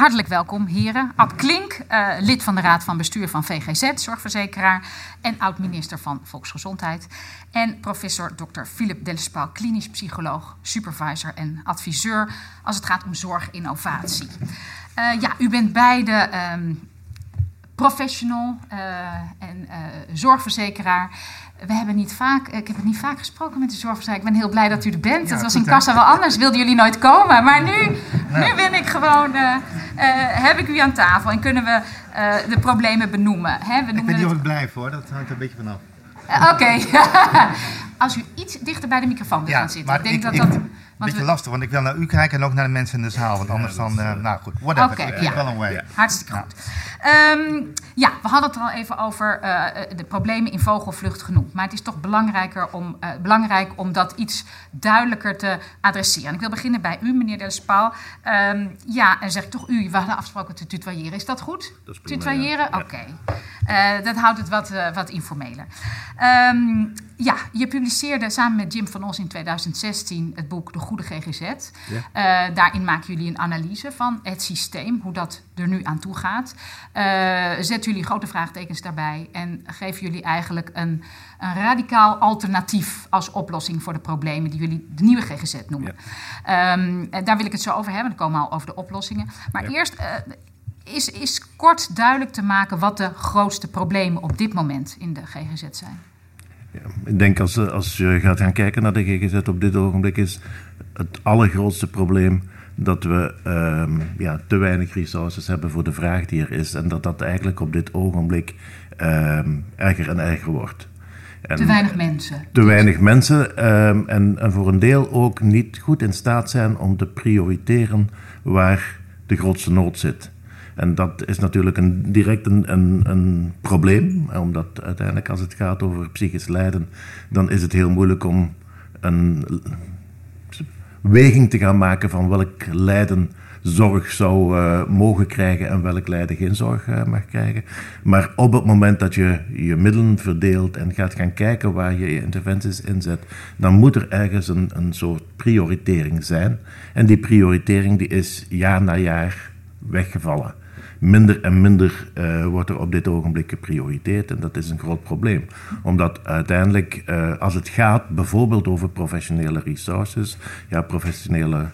Hartelijk welkom, heren. Ab Klink, uh, lid van de Raad van Bestuur van VGZ, zorgverzekeraar en oud-minister van Volksgezondheid. En professor Dr. Philip Dellespaal, klinisch psycholoog, supervisor en adviseur als het gaat om zorginnovatie. Uh, ja, u bent beide um, professional uh, en zorgverzekeraar we hebben niet vaak, ik heb het niet vaak gesproken met de zorgverzekering. Ik ben heel blij dat u er bent. Ja, dat was in Kassa wel anders. Wilden jullie nooit komen. Maar nu, nu ben ik gewoon, uh, uh, heb ik u aan tafel en kunnen we uh, de problemen benoemen. Hè? We ik weet niet of ik blijf hoor, dat hangt er een beetje vanaf. Oké. Als u iets dichter bij de microfoon wil gaan zitten. ik denk ik, dat dat... Een beetje lastig, want ik wil naar u kijken en ook naar de mensen in de zaal. Want anders dan, uh, nou goed, whatever. Okay, ik ja. wel een way. Hartstikke goed. Um, ja, we hadden het er al even over uh, de problemen in vogelvlucht genoemd. Maar het is toch belangrijker om, uh, belangrijk om dat iets duidelijker te adresseren. En ik wil beginnen bij u, meneer Delspaal. Um, ja, en zeg ik toch u, we hadden afgesproken te tutoyeren. Is dat goed? Dat is prima, Tutoyeren? Ja. Oké. Okay. Uh, dat houdt het wat, wat informeler. Um, ja, je publiceerde samen met Jim van Os in 2016 het boek De Goede GGZ. Ja. Uh, daarin maken jullie een analyse van het systeem, hoe dat er nu aan toe gaat. Uh, zetten jullie grote vraagtekens daarbij en geven jullie eigenlijk een, een, radicaal alternatief als oplossing voor de problemen die jullie de nieuwe GGZ noemen. Ja. Um, daar wil ik het zo over hebben, dan komen we al over de oplossingen. Maar ja. eerst. Uh, is, is kort duidelijk te maken wat de grootste problemen op dit moment in de GGZ zijn? Ja, ik denk als, als je gaat gaan kijken naar de GGZ op dit ogenblik is het allergrootste probleem dat we um, ja, te weinig resources hebben voor de vraag die er is. En dat dat eigenlijk op dit ogenblik um, erger en erger wordt. En te weinig mensen. Te weinig mensen um, en, en voor een deel ook niet goed in staat zijn om te prioriteren waar de grootste nood zit. En dat is natuurlijk een, direct een, een, probleem, omdat uiteindelijk als het gaat over psychisch lijden, dan is het heel moeilijk om een weging te gaan maken van welk lijden zorg zou uh, mogen krijgen en welk lijden geen zorg uh, mag krijgen. Maar op het moment dat je je middelen verdeelt en gaat gaan kijken waar je je interventies inzet, dan moet er ergens een, een soort prioritering zijn. En die prioritering die is jaar na jaar weggevallen minder en minder uh, wordt er op dit ogenblik geprioriteerd. En dat is een groot probleem. Omdat uiteindelijk, uh, als het gaat bijvoorbeeld over professionele resources, ja, professionele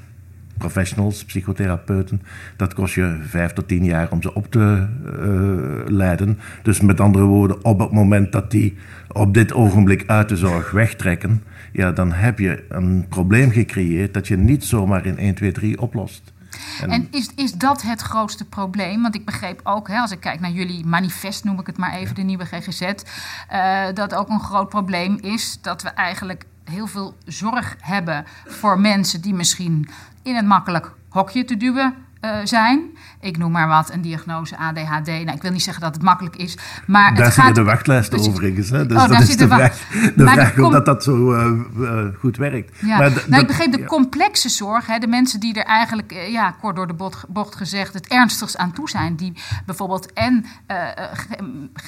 professionals, psychotherapeuten, dat kost je vijf tot tien jaar om ze op te uh, leiden. Dus met andere woorden, op het moment dat die op dit ogenblik uit de zorg wegtrekken, ja, dan heb je een probleem gecreëerd dat je niet zomaar in 1, 2, 3 oplost. En, en, is, is dat het grootste probleem? Want ik begreep ook, hè, als ik kijk naar jullie manifest, noem ik het maar even, de nieuwe GGZ, uh, dat ook een groot probleem is dat we eigenlijk heel veel zorg hebben voor mensen die misschien in een makkelijk hokje te duwen uh, zijn. Ik noem maar wat, een diagnose ADHD. Nou, ik wil niet zeggen dat het makkelijk is, maar Daar het gaat... de wachtlijst dus, overigens. Hè? Dus oh, dat is de, vraag, de vraag of dat dat zo uh, uh, goed werkt. Ja. Maar nou, ik begreep de complexe zorg. Hè, de mensen die er eigenlijk, ja, kort door de bocht, bocht gezegd, het ernstigst aan toe zijn. Die bijvoorbeeld en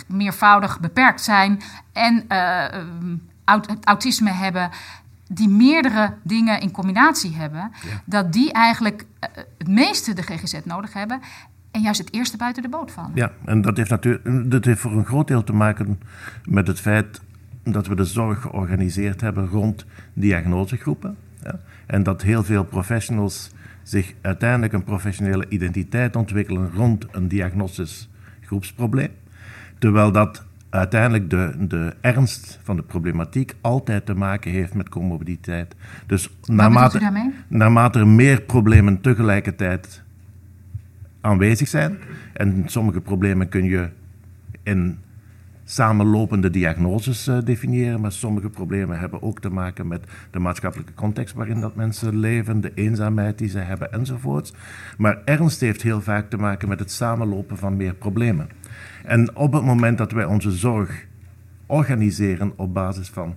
meervoudig beperkt zijn en autisme hebben die meerdere dingen in combinatie hebben, ja. dat die eigenlijk uh, het meeste de GGZ nodig hebben en juist het eerste buiten de boot vallen. Ja, en dat heeft, natuurlijk, dat heeft voor een groot deel te maken met het feit dat we de zorg georganiseerd hebben rond diagnosegroepen. Ja, en dat heel veel professionals zich uiteindelijk een professionele identiteit ontwikkelen rond een diagnostisch groepsprobleem. Terwijl dat uiteindelijk de, de ernst van de problematiek altijd te maken heeft met comorbiditeit. Dus naarmate, naarmate er meer problemen tegelijkertijd aanwezig zijn, en sommige problemen kun je in samenlopende diagnoses uh, definiëren, maar sommige problemen hebben ook te maken met de maatschappelijke context waarin dat mensen leven, de eenzaamheid die ze hebben enzovoorts. Maar ernst heeft heel vaak te maken met het samenlopen van meer problemen. En op het moment dat wij onze zorg organiseren op basis van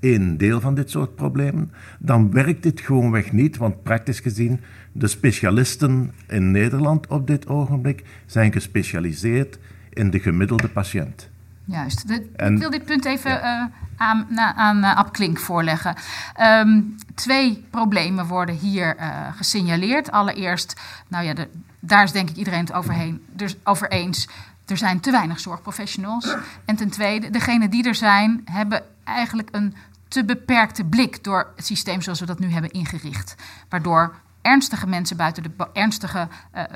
één deel van dit soort problemen, dan werkt dit gewoonweg niet, want praktisch gezien, de specialisten in Nederland op dit ogenblik zijn gespecialiseerd in de gemiddelde patiënt. Juist. De, en, ik wil dit punt even ja. uh, aan, na, aan uh, Ab Klink voorleggen. Um, twee problemen worden hier uh, gesignaleerd. Allereerst, nou ja, de, daar is denk ik iedereen het overheen, dus over eens. Er zijn te weinig zorgprofessionals. En ten tweede, degenen die er zijn, hebben eigenlijk een te beperkte blik door het systeem zoals we dat nu hebben ingericht. Waardoor ernstige mensen buiten de ernstige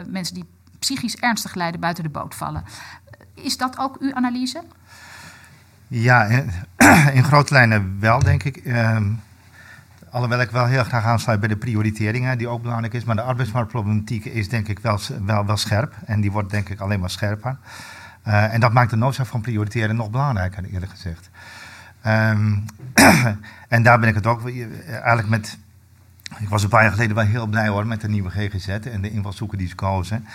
mensen die psychisch ernstig lijden buiten de boot vallen. Is dat ook uw analyse? Ja, in, grote lijnen wel, denk ik. Uh, alhoewel ik wel heel graag aansluit bij de prioriteringen, die ook belangrijk is. Maar de arbeidsmarktproblematiek is denk ik wel, wel, wel scherp. En die wordt denk ik alleen maar scherper. Uh, en dat maakt de noodzaak van prioriteren nog belangrijker, eerlijk gezegd. Um, en daar ben ik het ook eigenlijk met. Ik was een paar jaar geleden wel heel blij hoor met de nieuwe GGZ en de invalshoeken die ze kozen.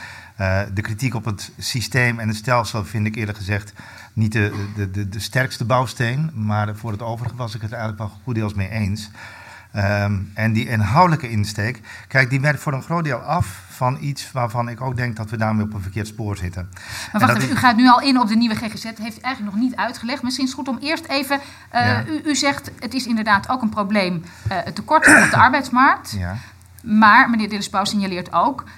Uh, de kritiek op het systeem en het stelsel vind ik eerlijk gezegd niet de, de, de, de sterkste bouwsteen. Maar voor het overige was ik het eigenlijk wel goed deels mee eens. Um, en die inhoudelijke insteek, kijk, die werkt voor een groot deel af van iets waarvan ik ook denk dat we daarmee op een verkeerd spoor zitten. Maar wacht even, u gaat nu al in op de nieuwe GGZ, heeft u eigenlijk nog niet uitgelegd. Misschien is het goed om eerst even, uh, ja. u, u, zegt het is inderdaad ook een probleem, uh, het tekort op de arbeidsmarkt. Ja. Maar meneer Dillesbouw signaleert ook, uh,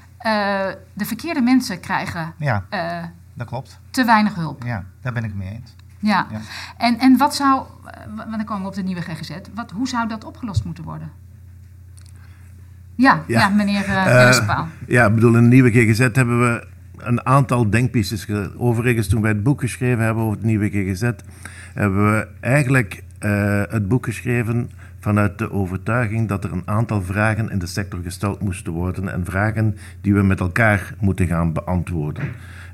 de verkeerde mensen krijgen ja, dat klopt. te weinig hulp. Ja, daar ben ik het mee eens. Ja, ja. En, en wat zou, want dan komen we op de nieuwe GGZ, wat, hoe zou dat opgelost moeten worden? Ja, ja. ja meneer uh, Ja, ik bedoel, in de nieuwe GGZ hebben we een aantal denkpieces. Overigens, toen wij het boek geschreven hebben over het nieuwe GGZ, hebben we eigenlijk uh, het boek geschreven vanuit de overtuiging dat er een aantal vragen in de sector gesteld moesten worden en vragen die we met elkaar moeten gaan beantwoorden.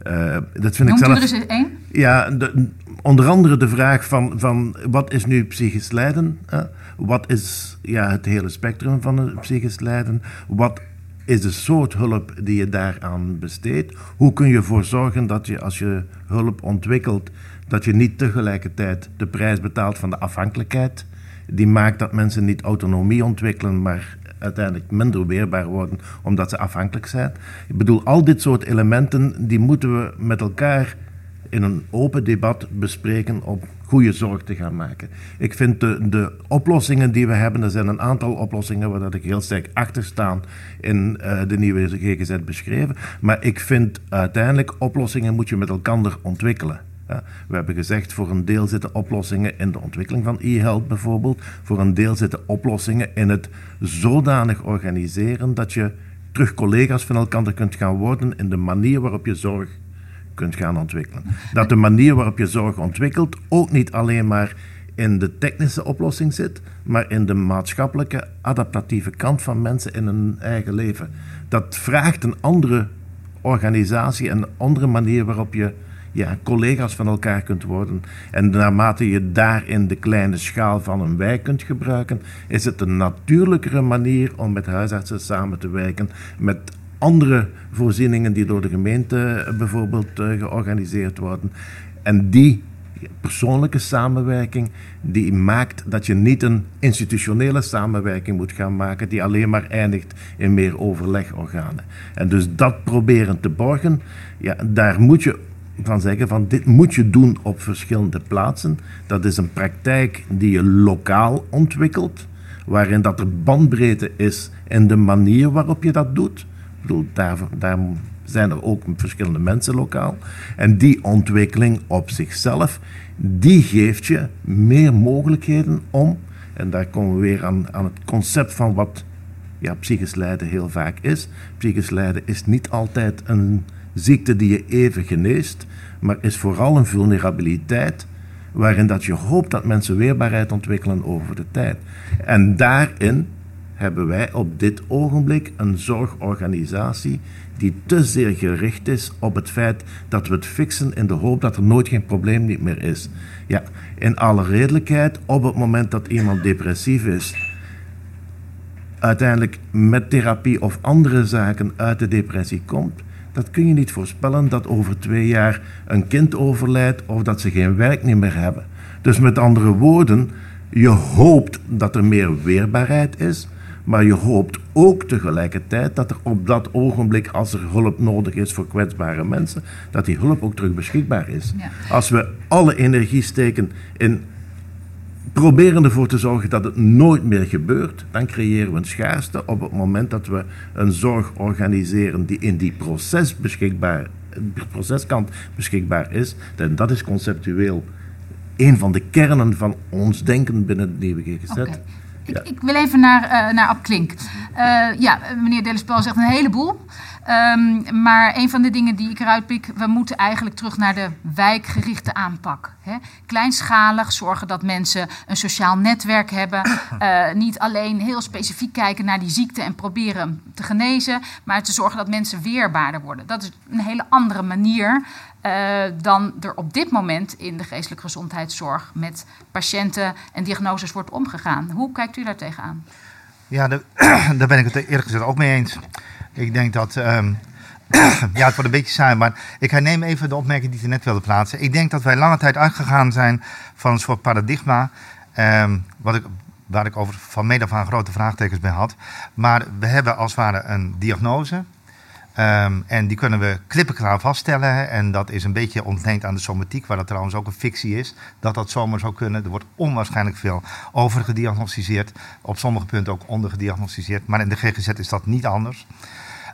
Uh, dat vind Noemt ik zelf, er eens één? Ja, de, onder andere de vraag van, van wat is nu psychisch lijden? Uh, wat is ja, het hele spectrum van het psychisch lijden? Wat is de soort hulp die je daaraan besteedt? Hoe kun je ervoor zorgen dat je als je hulp ontwikkelt, dat je niet tegelijkertijd de prijs betaalt van de afhankelijkheid? Die maakt dat mensen niet autonomie ontwikkelen, maar uiteindelijk minder weerbaar worden omdat ze afhankelijk zijn. Ik bedoel, al dit soort elementen die moeten we met elkaar in een open debat bespreken om goede zorg te gaan maken. Ik vind de, de oplossingen die we hebben, er zijn een aantal oplossingen waar dat ik heel sterk achter sta in uh, de nieuwe GGZ beschreven. Maar ik vind uiteindelijk oplossingen moet je met elkaar ontwikkelen. We hebben gezegd, voor een deel zitten oplossingen in de ontwikkeling van e-health bijvoorbeeld. Voor een deel zitten oplossingen in het zodanig organiseren dat je terug collega's van elkaar kunt gaan worden in de manier waarop je zorg kunt gaan ontwikkelen. Dat de manier waarop je zorg ontwikkelt ook niet alleen maar in de technische oplossing zit, maar in de maatschappelijke, adaptatieve kant van mensen in hun eigen leven. Dat vraagt een andere organisatie en een andere manier waarop je ja, collega's van elkaar kunt worden. En naarmate je daarin de kleine schaal van een wijk kunt gebruiken, is het een natuurlijkere manier om met huisartsen samen te werken, met andere voorzieningen die door de gemeente eh, bijvoorbeeld uh, georganiseerd worden. En die persoonlijke samenwerking die maakt dat je niet een institutionele samenwerking moet gaan maken die alleen maar eindigt in meer overlegorganen. En dus dat proberen te borgen, ja, daar moet je van zeggen van dit moet je doen op verschillende plaatsen. Dat is een praktijk die je lokaal ontwikkelt, waarin dat er bandbreedte is in de manier waarop je dat doet bedoel, daar, daar zijn er ook verschillende mensen lokaal. En die ontwikkeling op zichzelf, die geeft je meer mogelijkheden om, en daar komen we weer aan, aan het concept van wat ja, psychisch lijden heel vaak is. Psychisch lijden is niet altijd een ziekte die je even geneest, maar is vooral een vulnerabiliteit waarin dat je hoopt dat mensen weerbaarheid ontwikkelen over de tijd. En daarin hebben wij op dit ogenblik een zorgorganisatie die te zeer gericht is op het feit dat we het fixen in de hoop dat er nooit geen probleem niet meer is. Ja, in alle redelijkheid, op het moment dat iemand depressief is, uiteindelijk met therapie of andere zaken uit de depressie komt, dat kun je niet voorspellen dat over twee jaar een kind overlijdt of dat ze geen werk meer hebben. Dus met andere woorden, je hoopt dat er meer weerbaarheid is, maar je hoopt ook tegelijkertijd dat er op dat ogenblik, als er hulp nodig is voor kwetsbare mensen, dat die hulp ook terug beschikbaar is. Als we alle energie steken in proberen ervoor te zorgen dat het nooit meer gebeurt, dan creëren we een schaarste op het moment dat we een zorg organiseren die in die proces beschikbaar, proceskant beschikbaar is. En dat is conceptueel een van de kernen van ons denken binnen het nieuwe GGZ. Ik, ik, wil even naar, uh, naar Ab Klink. Uh, ja, meneer Dellespel zegt een heleboel. Um, maar een van de dingen die ik eruit pik, we moeten eigenlijk terug naar de wijkgerichte aanpak. Hè? Kleinschalig zorgen dat mensen een sociaal netwerk hebben. Uh, niet alleen heel specifiek kijken naar die ziekte en proberen te genezen, maar te zorgen dat mensen weerbaarder worden. Dat is een hele andere manier uh, dan er op dit moment in de geestelijke gezondheidszorg met patiënten en diagnoses wordt omgegaan. Hoe kijkt u daar tegenaan? Ja, daar ben ik het eerlijk gezegd ook mee eens. Ik denk dat. Um, ja, het wordt een beetje saai, maar ik herneem even de opmerking die ik net wilde plaatsen. Ik denk dat wij lange tijd uitgegaan zijn van een soort paradigma. Um, wat ik, waar ik over van af aan grote vraagtekens bij had. Maar we hebben als het ware een diagnose. Um, en die kunnen we klippenklaar vaststellen. En dat is een beetje ontleend aan de somatiek, waar dat trouwens ook een fictie is. Dat dat zomaar zou kunnen. Er wordt onwaarschijnlijk veel overgediagnosticeerd. Op sommige punten ook ondergediagnosticeerd. Maar in de GGZ is dat niet anders.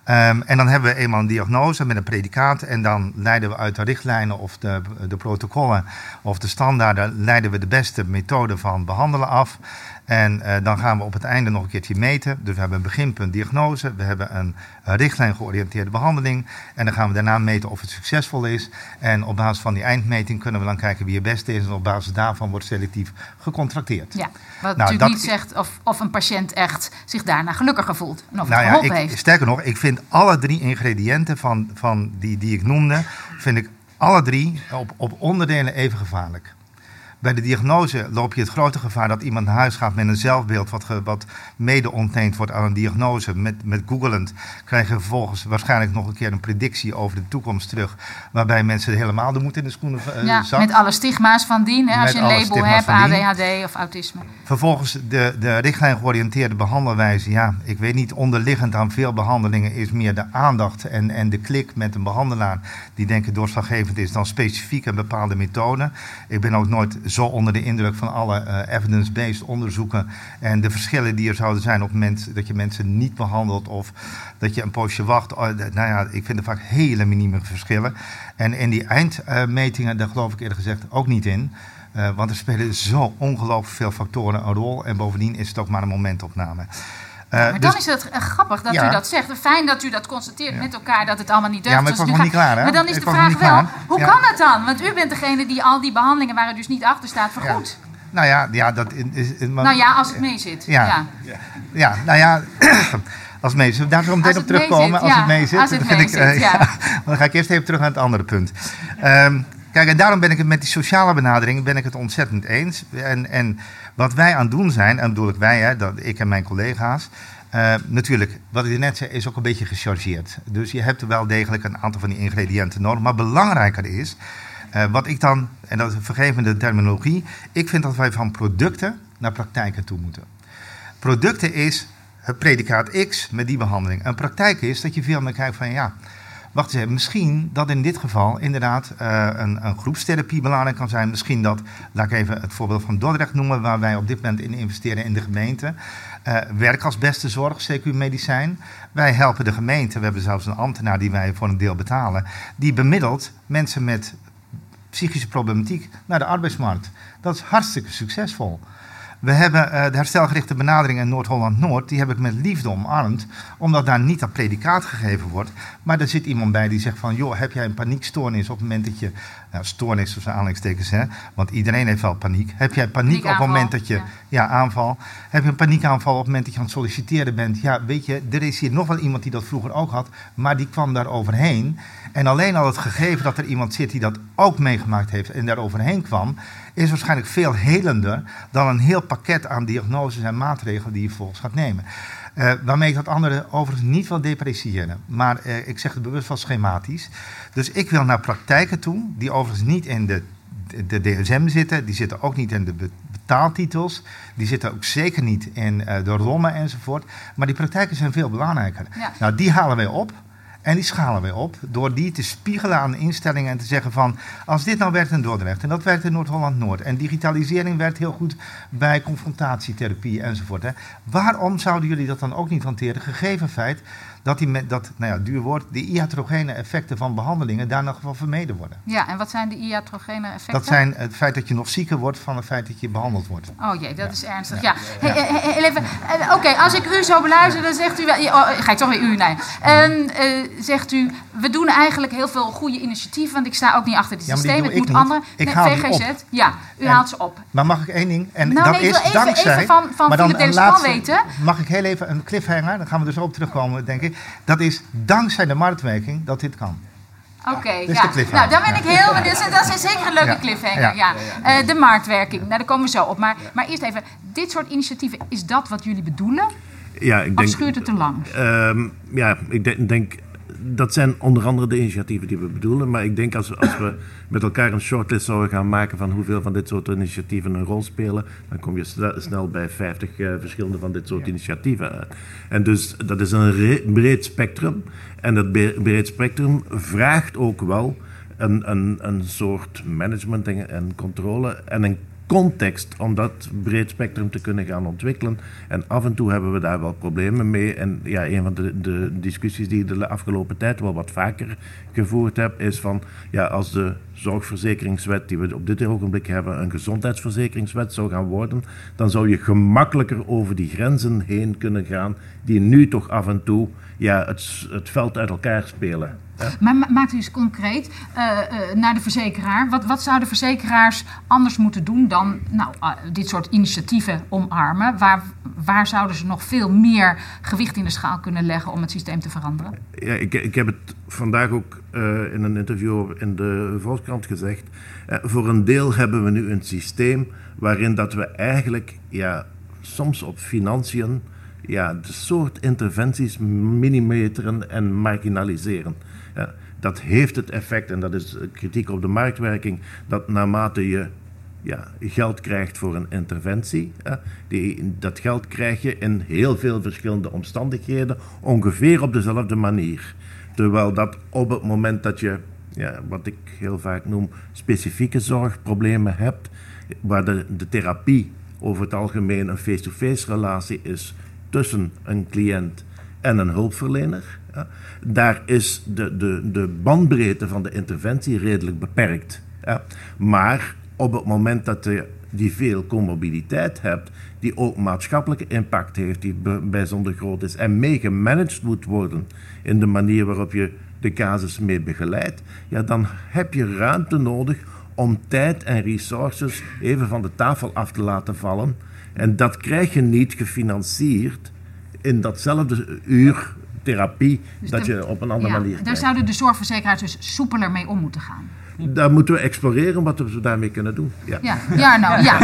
Um, en dan hebben we eenmaal een diagnose met een predicaat. En dan leiden we uit de richtlijnen of de, de protocollen of de standaarden... leiden we de beste methode van behandelen af. En uh, dan gaan we op het einde nog een keertje meten. Dus we hebben een beginpunt diagnose, we hebben een, een richtlijn georiënteerde behandeling. En dan gaan we daarna meten of het succesvol is. En op basis van die eindmeting kunnen we dan kijken wie het beste is. En op basis daarvan wordt selectief gecontracteerd. Ja, wat nou, natuurlijk niet zegt of, of een patiënt echt zich daarna gelukkiger voelt. En of nou het geholpen ja, ik, heeft. Sterker nog, ik vind alle drie ingrediënten van, van die, die ik noemde, vind ik alle drie op, op onderdelen even gevaarlijk. Bij de diagnose loop je het grote gevaar dat iemand naar huis gaat met een zelfbeeld wat, wat mede ontleend wordt aan een diagnose. Met, met googelend krijg je vervolgens waarschijnlijk nog een keer een predictie over de toekomst terug. Waarbij mensen helemaal de moed in de schoenen uh, ja, Met alle stigma's van dien, hè, als je een label hebt, ADHD of autisme. Vervolgens de, de richtlijn georiënteerde behandelwijze. Ja, ik weet niet, onderliggend aan veel behandelingen is meer de aandacht en, en de klik met een behandelaar. Die denken doorslaggevend is dan specifiek een bepaalde methode. Ik ben ook nooit zo onder de indruk van alle uh, evidence-based onderzoeken en de verschillen die er zouden zijn op het moment dat je mensen niet behandelt of dat je een poosje wacht. Oh, nou ja, ik vind er vaak hele minieme verschillen. En in die eindmetingen, daar geloof ik eerder gezegd ook niet in. Uh, want er spelen zo ongelooflijk veel factoren een rol. En bovendien is het ook maar een momentopname. Uh, maar dan dus, is het grappig dat ja. u dat zegt. Fijn dat u dat constateert ja. met elkaar dat het allemaal niet deugt. Ja, maar ik was nog niet klaar. Hè? Maar dan is ik de vraag wel, hoe kan het dan? Want u bent degene die al die behandelingen waar u dus niet achter staat vergoed. Nou ja, ja, dat is... maar, nou ja, als het mee zit. Ja, ja. nou ja... als het mee zit. Daar zo meteen op terugkomen. Als het mee zit. Als het mee zit, ja. Dan ga ik eerst even terug naar het andere punt. Um, Kijk, en daarom ben ik het met die sociale benadering ben ik het ontzettend eens. En, en wat wij aan het doen zijn, en bedoel ik wij, hè, dat, ik en mijn collega's. Uh, natuurlijk, wat ik net zei, is ook een beetje gechargeerd. Dus je hebt wel degelijk een aantal van die ingrediënten nodig. Maar belangrijker is, uh, wat ik dan, en dat is vergevende terminologie, ik vind dat wij van producten naar praktijken toe moeten. Producten is het predicaat X met die behandeling. Een praktijk is dat je veel meer kijkt van ja wacht eens, misschien dat in dit geval inderdaad uh, een, een, groepstherapie belangrijk kan zijn. Misschien dat, laat ik even het voorbeeld van Dordrecht noemen, waar wij op dit moment in investeren in de gemeente. Uh, werk als beste zorg, CQ-medicijn. Wij helpen de gemeente, we hebben zelfs een ambtenaar die wij voor een deel betalen, die bemiddelt mensen met psychische problematiek naar de arbeidsmarkt. Dat is hartstikke succesvol. We hebben uh, de herstelgerichte benadering in Noord-Holland-Noord, die heb ik met liefde omarmd, omdat daar niet dat predicaat gegeven wordt. Maar er zit iemand bij die zegt van, joh, heb jij een paniekstoornis op het moment dat je, nou, stoornis tussen aanleidingstekens, hè, want iedereen heeft wel paniek. Heb jij paniek op het moment dat je, ja. ja. aanval, heb je een paniekaanval op het moment dat je aan het solliciteren bent? Ja, weet je, er is hier nog wel iemand die dat vroeger ook had, maar die kwam daar overheen. En alleen al het gegeven dat er iemand zit die dat ook meegemaakt heeft en daar overheen kwam, is waarschijnlijk veel helender dan een heel pakket aan diagnoses en maatregelen die je volgens gaat nemen. Uh, waarmee ik dat andere overigens niet wil depreciëren. Maar uh, ik zeg het bewust wel schematisch. Dus ik wil naar praktijken toe, die overigens niet in de, de, DSM zitten. Die zitten ook niet in de betaaltitels. Die zitten ook zeker niet in uh, de rommen enzovoort. Maar die praktijken zijn veel belangrijker. Ja. Nou, die halen wij op. En die schalen we op door die te spiegelen aan instellingen en te zeggen van... als dit nou werkt in Dordrecht en dat werkt in Noord-Holland-Noord... en digitalisering werkt heel goed bij confrontatietherapie enzovoort. Hè. Waarom zouden jullie dat dan ook niet hanteren? Gegeven feit dat, die met, dat nou ja, duur woord, de iatrogene effecten van behandelingen daar nog wel vermeden worden. Ja, en wat zijn de iatrogene effecten? Dat zijn het feit dat je nog zieker wordt van het feit dat je behandeld wordt. Oh jee, dat is ernstig. Ja. Hey, hey, hey, even, eh, Oké, als ik u zo beluister, dan zegt u wel. Oh, ga ik toch weer u? Nee. Um, uh, zegt u, we doen eigenlijk heel veel goede initiatieven, want ik sta ook niet achter het Ja, die systeem. Het ik moet niet. andere. Ik nee, haal die VGZ. op. Ja, u En- haalt ze op. Maar mag ik één ding? En Nou, dat nee, ik is wil even- dankzij. even van- van maar dan een laatste- weten. Mag ik heel even een cliffhanger? Dan gaan we er zo op terugkomen, denk ik. Dat is dankzij de marktwerking dat dit kan. Oké, is de ja. cliffhanger. Nou, dan ben ik heel. Dat is, dat is zeker een leuke Ja. cliffhanger. Ja. Ja. Eh, de marktwerking, nou, daar komen we zo op. Maar, maar eerst even, dit soort initiatieven, is dat wat jullie bedoelen? Ja, ik Of denk, schuurt het te lang? Ehm, ja, ik denk, denk dat zijn onder andere de initiatieven die we bedoelen. Maar ik denk als, we- als we met elkaar een shortlist zouden gaan maken van hoeveel van dit soort initiatieven een rol spelen, dan kom je snel, bij 50 eh, verschillende van dit soort initiatieven uit. En dus dat is een re- breed spectrum. En dat breed spectrum vraagt ook wel een, een, een soort management en, en controle en een context om dat breed spectrum te kunnen gaan ontwikkelen. En af en toe hebben we daar wel problemen mee. En ja, een van de, de discussies die ik de afgelopen tijd wel wat vaker gevoerd heb, is van ja, als de zorgverzekeringswet die we op dit ogenblik hebben, een gezondheidsverzekeringswet zou gaan worden, dan zou je gemakkelijker over die grenzen heen kunnen gaan, die nu toch af en toe ja, het, het veld uit elkaar spelen. Maar ma- maakt u eens concreet eh, eh, naar de verzekeraar. Wat, wat zouden verzekeraars anders moeten doen dan nou, ah, dit soort initiatieven omarmen? Waar, waar zouden ze nog veel meer gewicht in de schaal kunnen leggen om het systeem te veranderen? Ja, ik, ik heb het vandaag ook eh, in een interview in de Volkskrant gezegd. Eh, voor een deel hebben we nu een systeem waarin dat we eigenlijk ja, soms op financiën ja, de soort interventies millimeteren en marginaliseren. Dat heeft het effect, en dat is kritiek op de marktwerking, dat naarmate je ja, geld krijgt voor een interventie. Die, dat geld krijg je in heel veel verschillende omstandigheden, ongeveer op dezelfde manier. Terwijl dat op het moment dat je, ja, wat ik heel vaak noem, specifieke zorgproblemen hebt, waar de, de therapie over het algemeen een face-to-face relatie is tussen een cliënt en een hulpverlener. Daar is de, de, de bandbreedte van de interventie redelijk beperkt. Maar op het moment dat je die veel comorbiditeit hebt, die ook maatschappelijke impact heeft, die bijzonder groot is en mee gemanaged moet worden in de manier waarop je de casus mee begeleidt, ja, dan heb je ruimte nodig om tijd en resources even van de tafel af te laten vallen. En dat krijg je niet gefinancierd in datzelfde uur therapie dat de- je op een andere Ja, manier daar krijgt. zouden de zorgverzekeraars dus soepeler mee om moeten gaan. Daar moeten we exploreren wat we daarmee kunnen doen. Ja. Ja, ja nou ja.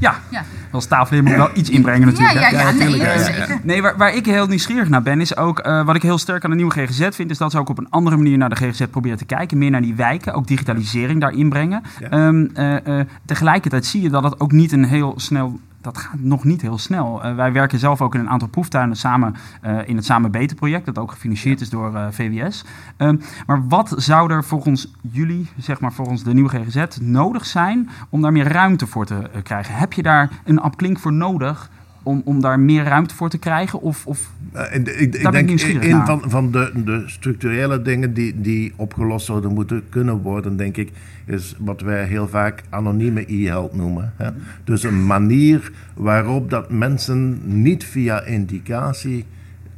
Ja, Ja. als tafelheer moet ik wel iets inbrengen natuurlijk. Ja, hè? ja, ja, nee, ja, zeker. Nee, waar, waar ik heel nieuwsgierig naar ben, is ook eh, wat ik heel sterk aan de nieuwe GGZ vind, is dat ze ook op een andere manier naar de GGZ proberen te kijken. Meer naar die wijken, ook digitalisering daarin brengen. Ja. Ehm, eh, eh, tegelijkertijd zie je dat het ook niet een heel snel. Dat gaat nog niet heel snel. Eh, wij werken zelf ook in een aantal proeftuinen samen eh, in het Samen Beter project, dat ook gefinancierd is door eh, VWS. Ehm, maar wat zou er volgens jullie, zeg maar volgens de nieuwe GGZ, nodig zijn om daar meer ruimte voor te krijgen? Heb je daar een upklink voor nodig om, om daar meer ruimte voor te krijgen? Of, of Eh, ik, ik, ik ben ik denk een van, van de, de structurele dingen die, die opgelost zouden moeten kunnen worden, denk ik, is wat wij heel vaak anonieme e-health noemen. Hè? Dus een manier waarop dat mensen niet via indicatie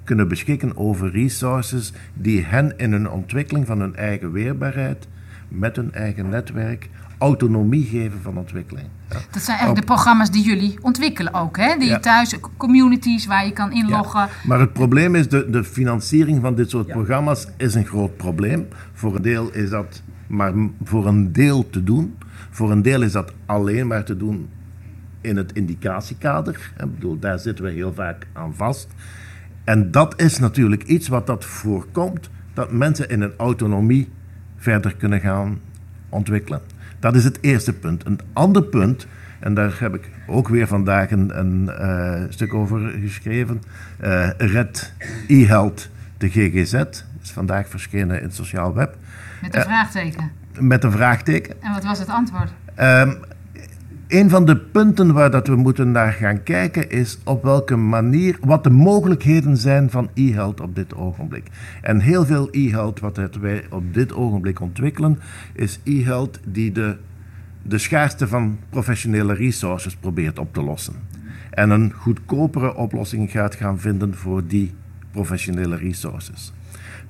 kunnen beschikken over resources die hen in hun ontwikkeling van hun eigen weerbaarheid, met hun eigen netwerk, autonomie geven van ontwikkeling. Ja. Dat zijn eigenlijk de programma's die jullie ontwikkelen ook. Hè? Die Ja. je thuis, communities waar je kan inloggen. Maar het probleem is, de, de financiering van dit soort programma's is een groot probleem. Voor een deel is dat maar voor een deel te doen. Voor een deel is dat alleen maar te doen in het indicatiekader. Ik bedoel, daar zitten we heel vaak aan vast. En dat is natuurlijk iets wat dat voorkomt, dat mensen in een autonomie verder kunnen gaan ontwikkelen. Dat is het eerste punt. Een ander punt, en daar heb ik ook weer vandaag een, een eh, stuk over geschreven, eh, Red e-health de GGZ, is vandaag verschenen in het Sociaal Web. Met een vraagteken. Met een vraagteken. En wat was het antwoord? Um, een van de punten waar dat we moeten naar gaan kijken is op welke manier, wat de mogelijkheden zijn van e-health op dit ogenblik. En heel veel e-health wat wij op dit ogenblik ontwikkelen, is e-health die de, de schaarste van professionele resources probeert op te lossen. En een goedkopere oplossing gaat gaan vinden voor die professionele resources.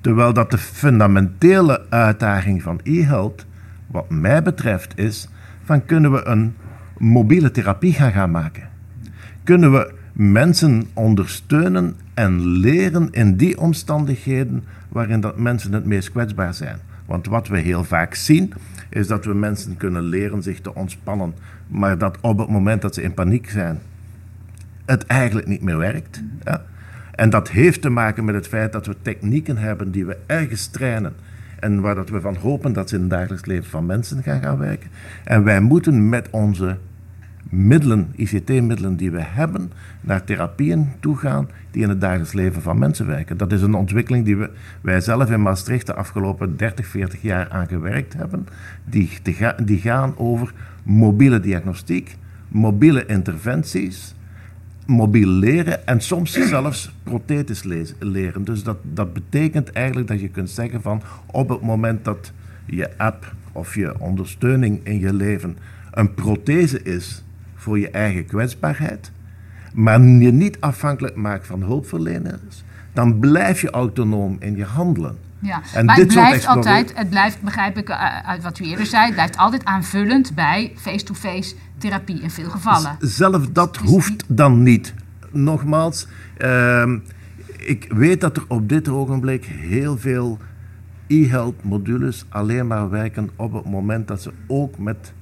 Terwijl dat de fundamentele uitdaging van e-health, wat mij betreft, is van kunnen we een mobiele therapie gaan, gaan maken? Kunnen we mensen ondersteunen en leren in die omstandigheden waarin dat mensen het meest kwetsbaar zijn? Want wat we heel vaak zien, is dat we mensen kunnen leren zich te ontspannen, maar dat op het moment dat ze in paniek zijn, het eigenlijk niet meer werkt. Ja? En dat heeft te maken met het feit dat we technieken hebben die we ergens trainen. En waar dat we van hopen dat ze in het dagelijks leven van mensen gaan gaan werken. En wij moeten met onze middelen, ICT-middelen die we hebben, naar therapieën toe gaan die in het dagelijks leven van mensen werken. Dat is een ontwikkeling die we, wij zelf in Maastricht de afgelopen 30, 40 jaar aan gewerkt hebben. Die, die gaan over mobiele diagnostiek, mobiele interventies, mobiel leren en soms zelfs prothetisch leren. Dus dat, dat betekent eigenlijk dat je kunt zeggen van op het moment dat je app of je ondersteuning in je leven een prothese is voor je eigen kwetsbaarheid, maar je niet afhankelijk maakt van hulpverleners, dan blijf je autonoom in je handelen. Ja, en maar het blijft altijd, het blijft, begrijp ik eh, uit wat u eerder zei, het blijft altijd aanvullend bij face-to-face therapie in veel gevallen. Zelf dat hoeft dan niet. Nogmaals, uh, ik weet dat er op dit ogenblik heel veel e-health modules alleen maar werken op het moment dat ze ook met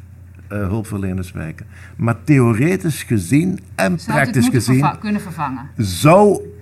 uh, hulpverleners werken. Maar theoretisch gezien en praktisch gezien kunnen vervangen. zou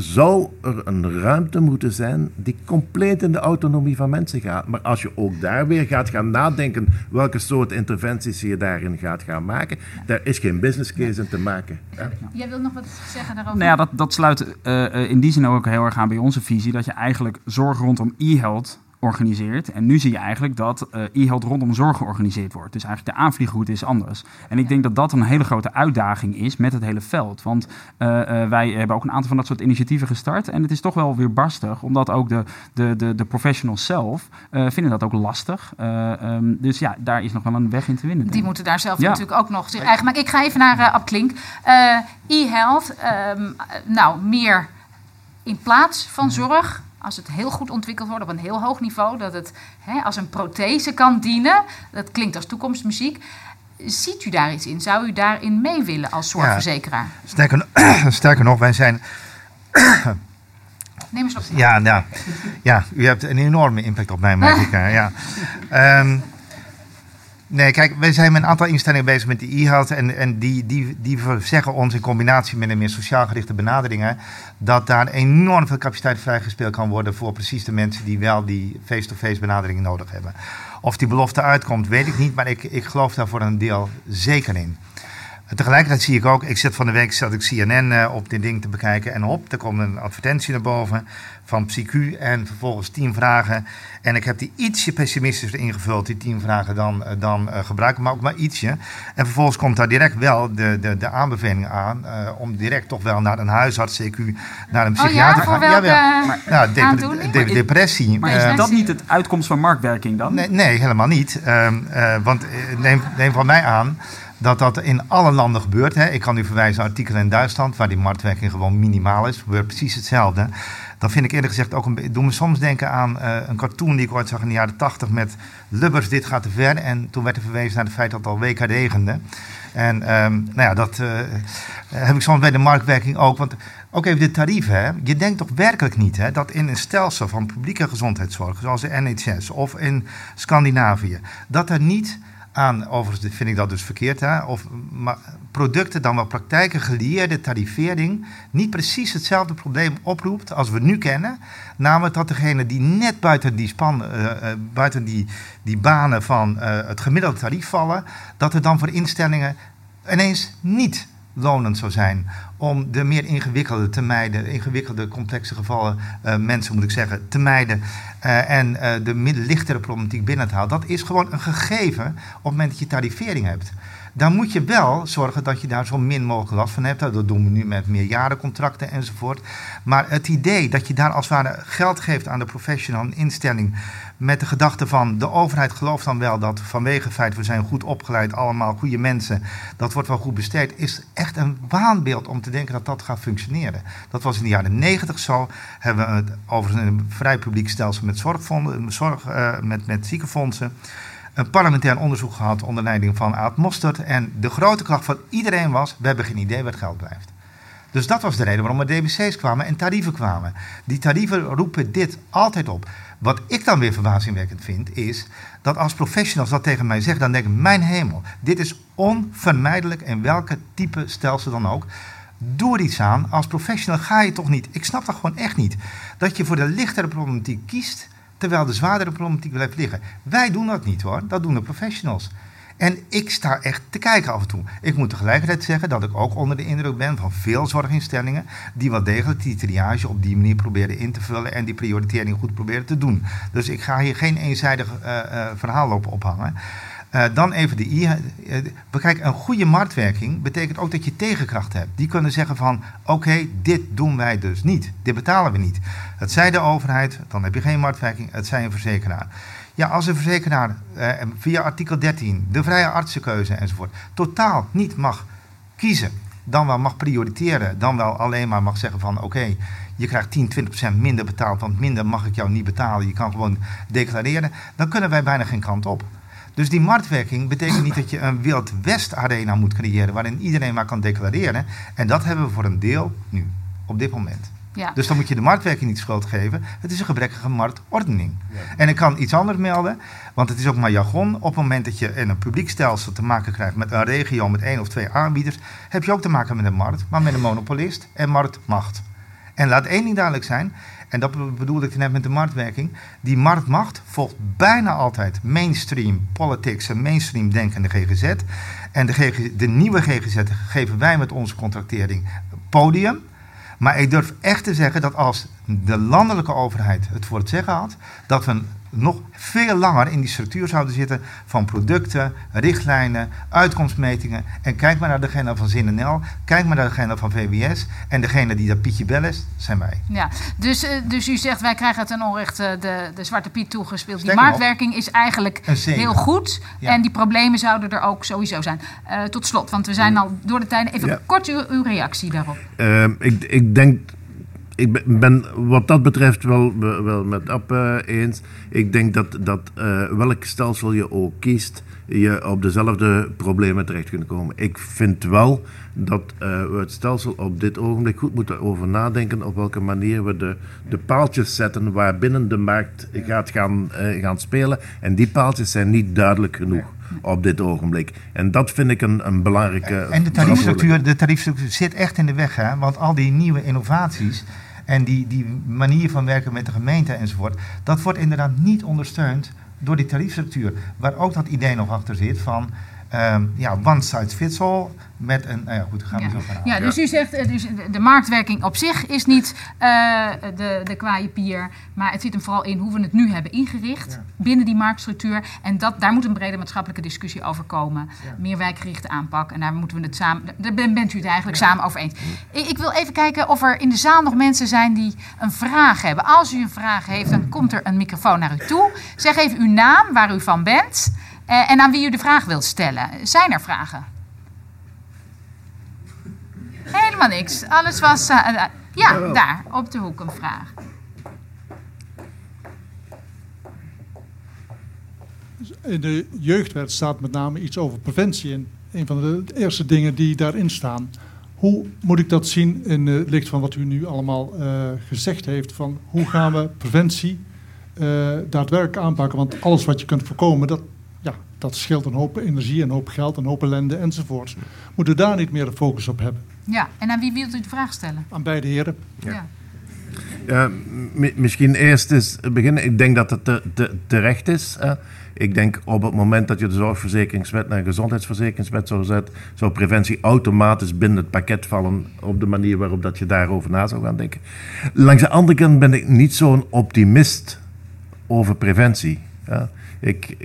zou er een ruimte moeten zijn die compleet in de autonomie van mensen gaat. Maar als je ook daar weer gaat gaan nadenken welke soort interventies je daarin gaat gaan maken, daar is geen business case in te maken. Ja. Jij wilt nog wat zeggen daarover? Nou ja, dat, dat sluit uh, in die zin ook heel erg aan bij onze visie, dat je eigenlijk zorg rondom e-health organiseert. En nu zie je eigenlijk dat uh, e-health rondom zorg georganiseerd wordt. Dus eigenlijk de aanvliegroute is anders. En ik denk dat dat een hele grote uitdaging is met het hele veld. Want uh, uh, wij hebben ook een aantal van dat soort initiatieven gestart. En het is toch wel weer barstig, omdat ook de, de, de, de professionals zelf vinden dat ook lastig. Um, dus ja, daar is nog wel een weg in te winnen. Die moeten daar zelf natuurlijk ook nog zich eigen maken. Ik ga even naar Abklink. e-health, um, nou meer in plaats van zorg als het heel goed ontwikkeld wordt op een heel hoog niveau, dat het hè, als een prothese kan dienen, dat klinkt als toekomstmuziek. Ziet u daar iets in? Zou u daarin mee willen als zorgverzekeraar? Ja, sterker, sterker nog, wij zijn. Neem eens op. Ja, ja, ja, u hebt een enorme impact op mij, merk ik. Ja. Um, Nee, kijk, wij zijn met een aantal instellingen bezig met die e-health. En, en die, die, die zeggen ons in combinatie met een meer sociaal gerichte benaderingen. dat daar enorm veel capaciteit vrijgespeeld kan worden. voor precies de mensen die wel die face-to-face benadering nodig hebben. Of die belofte uitkomt, weet ik niet. Maar ik, ik geloof daar voor een deel zeker in. Tegelijkertijd zie ik ook, ik zit van de week zat ik CNN uh, op dit ding te bekijken en hop, er komt een advertentie naar boven van PsyQ en vervolgens tien vragen. En ik heb die ietsje pessimistischer ingevuld, die tien vragen dan, uh, dan uh, gebruiken, maar ook maar ietsje. En vervolgens komt daar direct wel de, de, de aanbeveling aan uh, om direct toch wel naar een huisarts, CQ, naar een psychiater te oh, ja, gaan. Ja, maar, nou, de, de, depressie. Maar is dat niet het uitkomst van marktwerking dan? Nee, nee helemaal niet. Ehm, want neem, neem van mij aan dat dat in alle landen gebeurt. Hè. Ik kan u verwijzen naar artikelen in Duitsland, waar die marktwerking gewoon minimaal is. Gebeurt precies hetzelfde. Dan vind ik eerlijk gezegd ook een doe me soms denken aan uh, een cartoon die ik ooit zag in de jaren tachtig met Lubbers, dit gaat te ver. En toen werd er verwezen naar het feit dat het al weken regende. En um, nou ja, dat uh, heb ik soms bij de marktwerking ook. Want ook even de tarieven. Hè. Je denkt toch werkelijk niet hè, dat in een stelsel van publieke gezondheidszorg, zoals de NHS of in Scandinavië, dat er niet aan, overigens vind ik dat dus verkeerd, hè, of maar producten dan wel praktijken gelieerde tarivering niet precies hetzelfde probleem oproept als we nu kennen. Namelijk dat degene die net buiten die, span, uh, uh, buiten die, die banen van uh, het gemiddelde tarief vallen, dat er dan voor instellingen ineens niet lonend zou zijn om de meer ingewikkelde te mijden, ingewikkelde, complexe gevallen uh, mensen moet ik zeggen, te mijden uh, en uh, de lichtere problematiek binnen te halen. Dat is gewoon een gegeven op het moment dat je tarivering hebt dan moet je wel zorgen dat je daar zo min mogelijk last van hebt. Dat doen we nu met meerjarencontracten enzovoort. Maar het idee dat je daar als het ware geld geeft aan de professional, instelling, met de gedachte van de overheid gelooft dan wel dat vanwege het feit we zijn goed opgeleid, allemaal goede mensen, dat wordt wel goed besteed, is echt een waanbeeld om te denken dat dat gaat functioneren. Dat was in de jaren negentig zo. Hebben we het over een vrij publiek stelsel met, zorgfondsen, zorg, uh, met, met ziekenfondsen een parlementair onderzoek gehad onder leiding van Aad Mostert. En de grote klacht van iedereen was: we hebben geen idee waar het geld blijft. Dus dat was de reden waarom er DBC's kwamen en tarieven kwamen. Die tarieven roepen dit altijd op. Wat ik dan weer verbazingwekkend vind, is dat als professionals dat tegen mij zeggen, dan denk ik: mijn hemel, dit is onvermijdelijk in welke type stelsel dan ook. Doe er iets aan. Als professional ga je toch niet. Ik snap dat gewoon echt niet. Dat je voor de lichtere problematiek kiest terwijl de zwaardere problematiek blijft liggen. Wij doen dat niet hoor, dat doen de professionals. En ik sta echt te kijken af en toe. Ik moet tegelijkertijd zeggen dat ik ook onder de indruk ben van veel zorginstellingen. die wel degelijk die triage op die manier proberen in te vullen. en die prioritering goed proberen te doen. Dus ik ga hier geen eenzijdig uh, uh, verhaal op ophangen. Uh, dan even de I. Uh, kijk, een goede marktwerking betekent ook dat je tegenkracht hebt. Die kunnen zeggen van, oké, dit doen wij dus niet. Dit betalen we niet. Het zij de overheid, dan heb je geen marktwerking. Het zij een verzekeraar. Ja, als een verzekeraar uh, via artikel 13, de vrije artsenkeuze enzovoort, totaal niet mag kiezen, dan wel mag prioriteren, dan wel alleen maar mag zeggen van, oké, je krijgt 10, 20% minder betaald, want minder mag ik jou niet betalen. Je kan gewoon declareren. Dan kunnen wij bijna geen kant op. Dus die marktwerking betekent niet dat je een Wild West arena moet creëren waarin iedereen maar kan declareren. En dat hebben we voor een deel nu, op dit moment. Ja. Dus dan moet je de marktwerking niet schuld geven. Het is een gebrekkige marktordening. Ja. En ik kan iets anders melden, want het is ook maar jargon. Op het moment dat je in een publiek stelsel te maken krijgt met een regio met één of twee aanbieders, heb je ook te maken met een markt, maar met een monopolist en marktmacht. En laat één ding duidelijk zijn: en dat bedoelde ik net met de marktwerking, die marktmacht volgt bijna altijd mainstream politics en mainstream denkende GGZ. En de, GGZ, de nieuwe GGZ geven wij met onze contractering podium. Maar ik durf echt te zeggen dat als de landelijke overheid het voor het zeggen had, dat we nog veel langer in die structuur zouden zitten van producten, richtlijnen, uitkomstmetingen. En kijk maar naar degene van ZNL, kijk maar naar degene van VWS. En degene die dat Pietje Bel is, zijn wij. Ja, dus, uh, dus u zegt wij krijgen het ten onrechte de, de Zwarte Piet toegespeeld. Die marktwerking is eigenlijk heel goed. En die problemen zouden er ook sowieso zijn. Uh, tot slot, want we zijn al door de tijd. Even ja. kort uw, uw, reactie daarop. Uh, ik, ik denk ik ben wat dat betreft wel, wel met App uh, eens. Ik denk dat, dat uh, welk stelsel je ook kiest, je op dezelfde problemen terecht kunt komen. Ik vind wel dat uh, we het stelsel op dit ogenblik goed moeten over nadenken op welke manier we de, de paaltjes zetten waarbinnen de markt gaat gaan, gaan spelen. En die paaltjes zijn niet duidelijk genoeg op dit ogenblik. En dat vind ik een, een belangrijke. En de tariefstructuur, de tariefstructuur zit echt in de weg, hè? want al die nieuwe innovaties. En die, die manier van werken met de gemeente enzovoort, dat wordt inderdaad niet ondersteund door die tariefstructuur. Waar ook dat idee nog achter zit van um, ja, one size fits all. Met een, nou ja, goed, gaan we ja. zo verhalen. Ja, dus u zegt, eh, dus de marktwerking op zich is niet uh, de, de kwaaie pier, maar het zit hem vooral in hoe we het nu hebben ingericht ja. binnen die marktstructuur. En dat, daar moet een brede maatschappelijke discussie over komen. Meer wijkgerichte aanpak. En daar moeten we het samen, daar bent u het eigenlijk samen over eens. Ik, ik, wil even kijken of er in de zaal nog mensen zijn die een vraag hebben. Als u een vraag heeft, dan komt er een microfoon naar u toe. Zeg even uw naam, waar u van bent. Uh, en aan wie u de vraag wilt stellen. Zijn er vragen? Helemaal niks. Alles was. Uh, uh, ja, daar, op de hoek een vraag. In de jeugdwet staat met name iets over preventie. En een van de eerste dingen die daarin staan. Hoe moet ik dat zien in het licht van wat u nu allemaal gezegd heeft? Van hoe gaan we preventie daadwerkelijk aanpakken? Want alles wat je kunt voorkomen, dat dat scheelt een hoop energie, een hoop geld, een hoop ellende enzovoort. Moeten we daar niet meer de focus op hebben? Ja, en aan wie wilt u de vraag stellen? Aan beide heren. Ja. ja. Ja, misschien eerst eens beginnen. Ik denk dat het te, te, terecht is. Hè. Ik denk op het moment dat je de zorgverzekeringswet naar een gezondheidsverzekeringswet zou zetten, zou preventie automatisch binnen het pakket vallen op de manier waarop dat je daarover na zou gaan denken. Langs de andere kant ben ik niet zo'n optimist over preventie. Ja. Ik,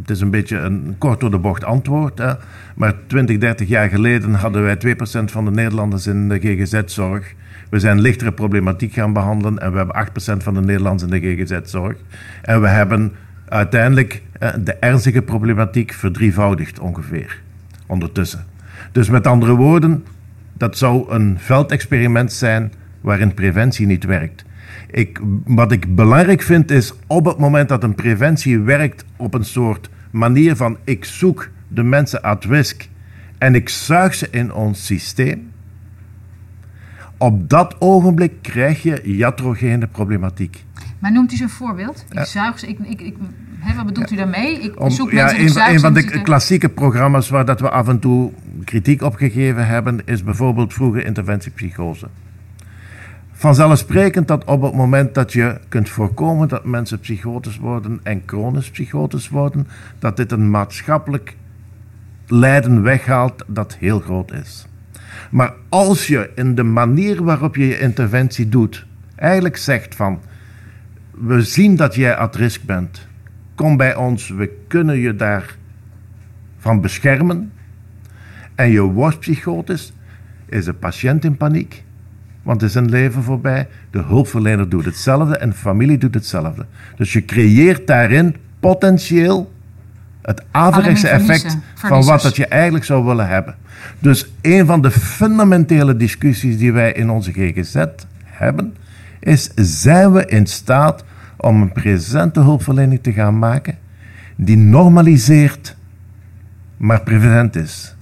het is een beetje een kort door de bocht antwoord. Hè. Maar 20, 30 jaar geleden hadden wij 2% van de Nederlanders in de GGZ-zorg. We zijn lichtere problematiek gaan behandelen en we hebben 8% van de Nederlanders in de GGZ-zorg. En we hebben uiteindelijk de ernstige problematiek verdrievoudigd ongeveer ondertussen. Dus met andere woorden, dat zou een veldexperiment zijn waarin preventie niet werkt. Ik, wat ik belangrijk vind is op het moment dat een preventie werkt op een soort manier van ik zoek de mensen uit risk en ik zuig ze in ons systeem. Op dat ogenblik krijg je iatrogene problematiek. Maar noemt u eens een voorbeeld? Ik zuig ze, ik, ik, ik Hè, wat bedoelt u daarmee? Ik zoek ja, mensen een, een van de klassieke programma's waar dat we af en toe kritiek op gegeven hebben, is bijvoorbeeld vroege interventiepsychose. Vanzelfsprekend dat op het moment dat je kunt voorkomen dat mensen psychotisch worden en chronisch psychotisch worden, dat dit een maatschappelijk lijden weghaalt dat heel groot is. Maar als je in de manier waarop je je interventie doet, eigenlijk zegt van, we zien dat jij at risk bent, kom bij ons, we kunnen je daarvan beschermen. En je wordt psychotisch, is de patiënt in paniek, want is een leven voorbij. De hulpverlener doet hetzelfde en de familie doet hetzelfde. Dus je creëert daarin potentieel het averechtse effect van wat dat je eigenlijk zou willen hebben. Dus een van de fundamentele discussies die wij in onze GGZ hebben, is zijn we in staat om een presente hulpverlening te gaan maken die normaliseert, maar prevent is.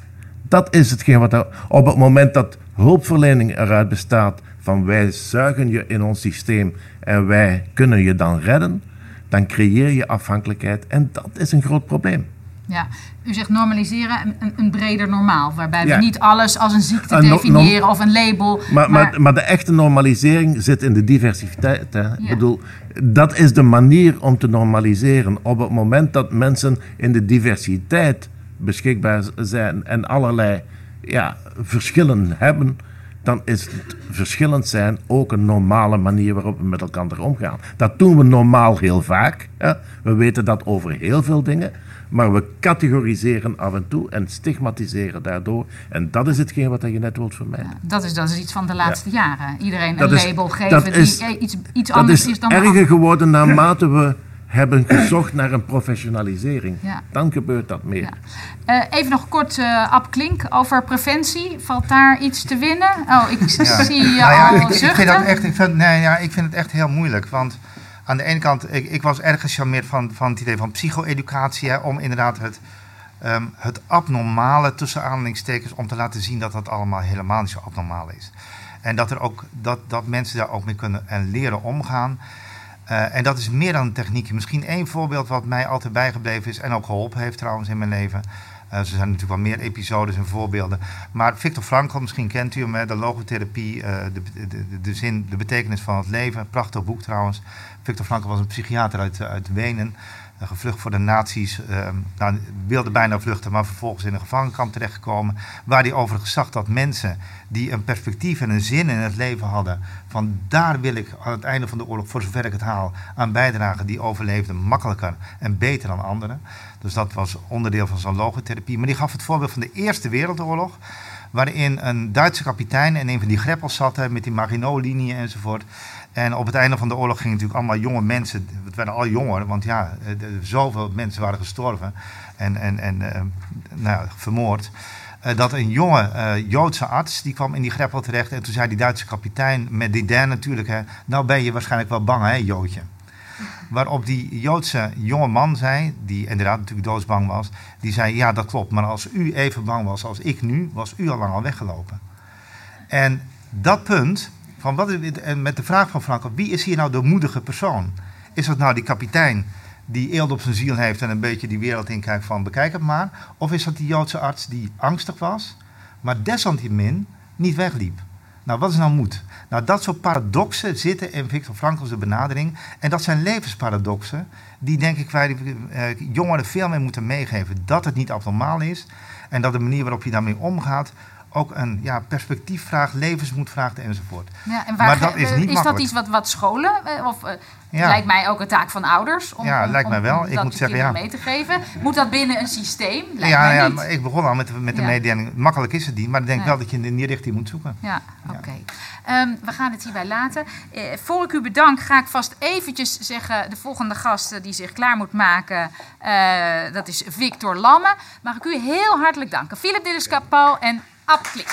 Dat is hetgeen wat er, op het moment dat hulpverlening eruit bestaat van wij zuigen je in ons systeem en wij kunnen je dan redden, dan creëer je afhankelijkheid en dat is een groot probleem. Ja, u zegt normaliseren, een, een breder normaal, waarbij we niet alles als een ziekte definiëren of een label. Maar, maar, maar, de echte normalisering zit in de diversiteit. Hè? Ik bedoel, dat is de manier om te normaliseren. Op het moment dat mensen in de diversiteit beschikbaar zijn en allerlei ja, verschillen hebben, dan is het verschillend zijn ook een normale manier waarop we met elkaar omgaan. Dat doen we normaal heel vaak. Hè? We weten dat over heel veel dingen. Maar we categoriseren af en toe en stigmatiseren daardoor. En dat is hetgeen wat je net wilt vermijden. Ja, dat, is, dat is iets van de laatste jaren. Iedereen een label geven die eh, iets, iets anders is, dan Dat is erger geworden naarmate we hebben gezocht naar een professionalisering. Dan gebeurt dat meer. Uh, even nog kort, uh, Ab Klink, over preventie. Valt daar iets te winnen? Oh, ik zie je nou al ik, ik, vind dat echt, ik vind, nee, ja, ik vind het echt heel moeilijk. Want aan de ene kant, ik, ik was erg gecharmeerd van, van het idee van psycho-educatie. om inderdaad het, um, het abnormale tussen aanhalingstekens om te laten zien dat dat allemaal helemaal niet zo abnormaal is. En dat, er ook, dat, dat mensen daar ook mee kunnen en leren omgaan. Uh, en dat is meer dan een techniek. Misschien één voorbeeld wat mij altijd bijgebleven is en ook geholpen heeft trouwens in mijn leven. Uh, er zijn natuurlijk wel meer episodes en voorbeelden. Maar Victor Frankl, misschien kent u hem, de logotherapie, uh, de, de, de, zin, de betekenis van het leven. Prachtig boek trouwens. Victor Frankl was een psychiater uit, eh, uit Wenen. Gevlucht voor de nazi's. Uh, nou, wilde bijna vluchten, maar vervolgens in een gevangenkamp terechtgekomen. Waar hij overigens zag dat mensen die een perspectief en een zin in het leven hadden. van daar wil ik aan het einde van de oorlog, voor zover ik het haal, aan bijdragen. die overleefden makkelijker en beter dan anderen. Dus dat was onderdeel van zijn logotherapie. Maar die gaf het voorbeeld van de Eerste Wereldoorlog waarin een Duitse kapitein in een van die greppels zat met die Maginot-linie enzovoort. En op het einde van de oorlog gingen natuurlijk allemaal jonge mensen, het werden al jonger, want ja, zoveel mensen waren gestorven en, en, en uh, nou, vermoord. Uh, dat een jonge uh, Joodse arts, die kwam in die greppel terecht en toen zei die Duitse kapitein, met die Dan natuurlijk, hè, nou ben je waarschijnlijk wel bang hè, Joodje. Waarop die Joodse jonge man zei, die inderdaad natuurlijk doodsbang was, die zei, ja dat klopt, maar als u even bang was als ik nu, was u al lang al weggelopen. En dat punt, van wat, en met de vraag van Frank, wie is hier nou de moedige persoon? Is dat nou die kapitein die eelt op zijn ziel heeft en een beetje die wereld inkijkt van bekijk het maar? Of is dat die Joodse arts die angstig was, maar desalniettemin niet wegliep? Nou, wat is nou moed? Nou, dat soort paradoxen zitten in Victor Frankl's benadering. En dat zijn levensparadoxen die, denk ik, wij uh, jongeren veel meer moeten meegeven. Dat het niet abnormaal is en dat de manier waarop je daarmee omgaat ook een ja, perspectief vraagt, levensmoed vraagt enzovoort. Ja, en waar maar dat is niet Is dat iets wat, wat scholen, eh, of uh, lijkt mij ook een taak van ouders om, ja, lijkt mij wel. Om ik moet zeggen, ja. mee te geven? Moet dat binnen een systeem? Lijkt ja, mij ja niet. Maar ik begon al met, met de media. Makkelijk is het niet, maar ik denk wel dat je in die richting moet zoeken. Ja, oké. Um, we gaan het hierbij laten. Eh, voor ik u bedank, ga ik vast eventjes zeggen... de volgende gast die zich klaar moet maken, uh, dat is Victor Lamme. Mag ik u heel hartelijk danken. Philip Dillis-Kapal en Appklipp.